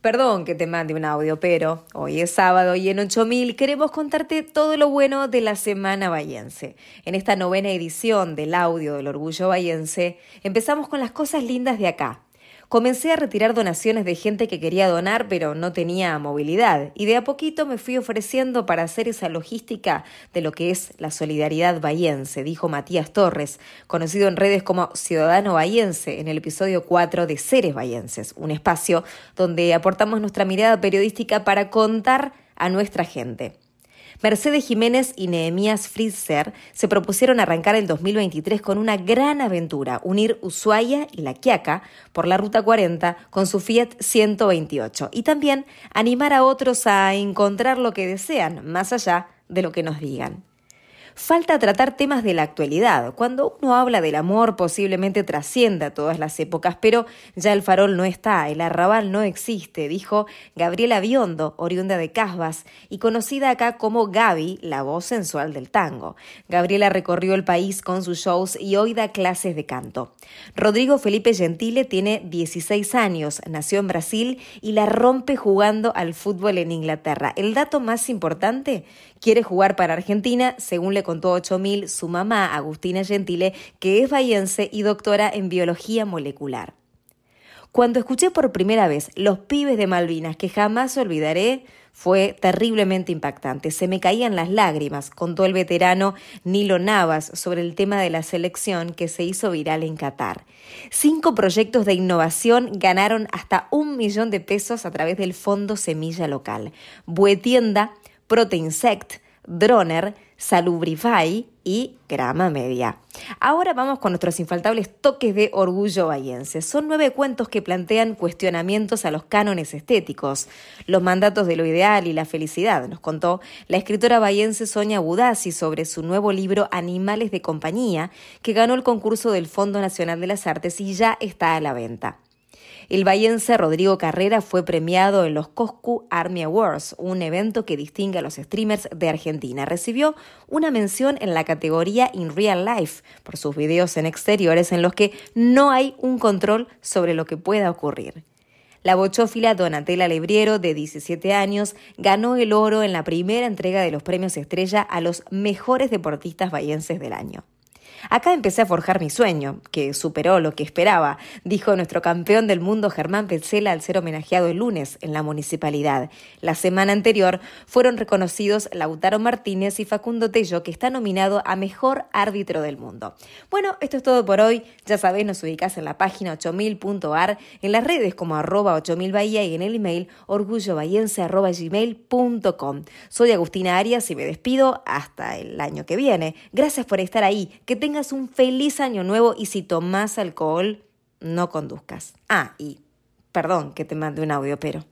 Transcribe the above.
Perdón que te mande un audio, pero hoy es sábado y en 8000 queremos contarte todo lo bueno de la Semana Bayense. En esta novena edición del audio del Orgullo Bayense, empezamos con las cosas lindas de acá. Comencé a retirar donaciones de gente que quería donar pero no tenía movilidad y de a poquito me fui ofreciendo para hacer esa logística de lo que es la solidaridad bahiense, dijo Matías Torres, conocido en redes como Ciudadano Bahiense en el episodio 4 de Seres Bahienses, un espacio donde aportamos nuestra mirada periodística para contar a nuestra gente. Mercedes Jiménez y Nehemías Fritzer se propusieron arrancar el 2023 con una gran aventura, unir Ushuaia y La Quiaca por la Ruta 40 con su Fiat 128 y también animar a otros a encontrar lo que desean, más allá de lo que nos digan. Falta tratar temas de la actualidad. Cuando uno habla del amor posiblemente trascienda todas las épocas, pero ya el farol no está, el arrabal no existe, dijo Gabriela Biondo, oriunda de Casbas y conocida acá como Gaby, la voz sensual del tango. Gabriela recorrió el país con sus shows y hoy da clases de canto. Rodrigo Felipe Gentile tiene 16 años, nació en Brasil y la rompe jugando al fútbol en Inglaterra. El dato más importante, quiere jugar para Argentina, según le contó 8000 su mamá, Agustina Gentile, que es bahiense y doctora en biología molecular. Cuando escuché por primera vez Los pibes de Malvinas, que jamás olvidaré, fue terriblemente impactante. Se me caían las lágrimas, contó el veterano Nilo Navas sobre el tema de la selección que se hizo viral en Qatar. Cinco proyectos de innovación ganaron hasta un millón de pesos a través del Fondo Semilla Local. Buetienda, Proteinsect, Droner, Salubrify y Grama Media. Ahora vamos con nuestros infaltables toques de orgullo bahiense. Son nueve cuentos que plantean cuestionamientos a los cánones estéticos, los mandatos de lo ideal y la felicidad, nos contó la escritora bahiense Sonia Budassi sobre su nuevo libro Animales de Compañía, que ganó el concurso del Fondo Nacional de las Artes y ya está a la venta. El bahiense Rodrigo Carrera fue premiado en los Coscu Army Awards, un evento que distingue a los streamers de Argentina. Recibió una mención en la categoría In Real Life por sus videos en exteriores en los que no hay un control sobre lo que pueda ocurrir. La bochófila Donatella Lebriero, de 17 años, ganó el oro en la primera entrega de los premios Estrella a los mejores deportistas bahienses del año. Acá empecé a forjar mi sueño, que superó lo que esperaba, dijo nuestro campeón del mundo Germán Petzela al ser homenajeado el lunes en la municipalidad. La semana anterior fueron reconocidos Lautaro Martínez y Facundo Tello, que está nominado a Mejor Árbitro del Mundo. Bueno, esto es todo por hoy. Ya sabéis, nos ubicás en la página 8000.ar, en las redes como arroba 8000 Bahía y en el email orgullobahiense.gmail.com. Soy Agustina Arias y me despido hasta el año que viene. Gracias por estar ahí. Que tengas un feliz año nuevo y si tomas alcohol, no conduzcas. Ah, y perdón que te mande un audio, pero...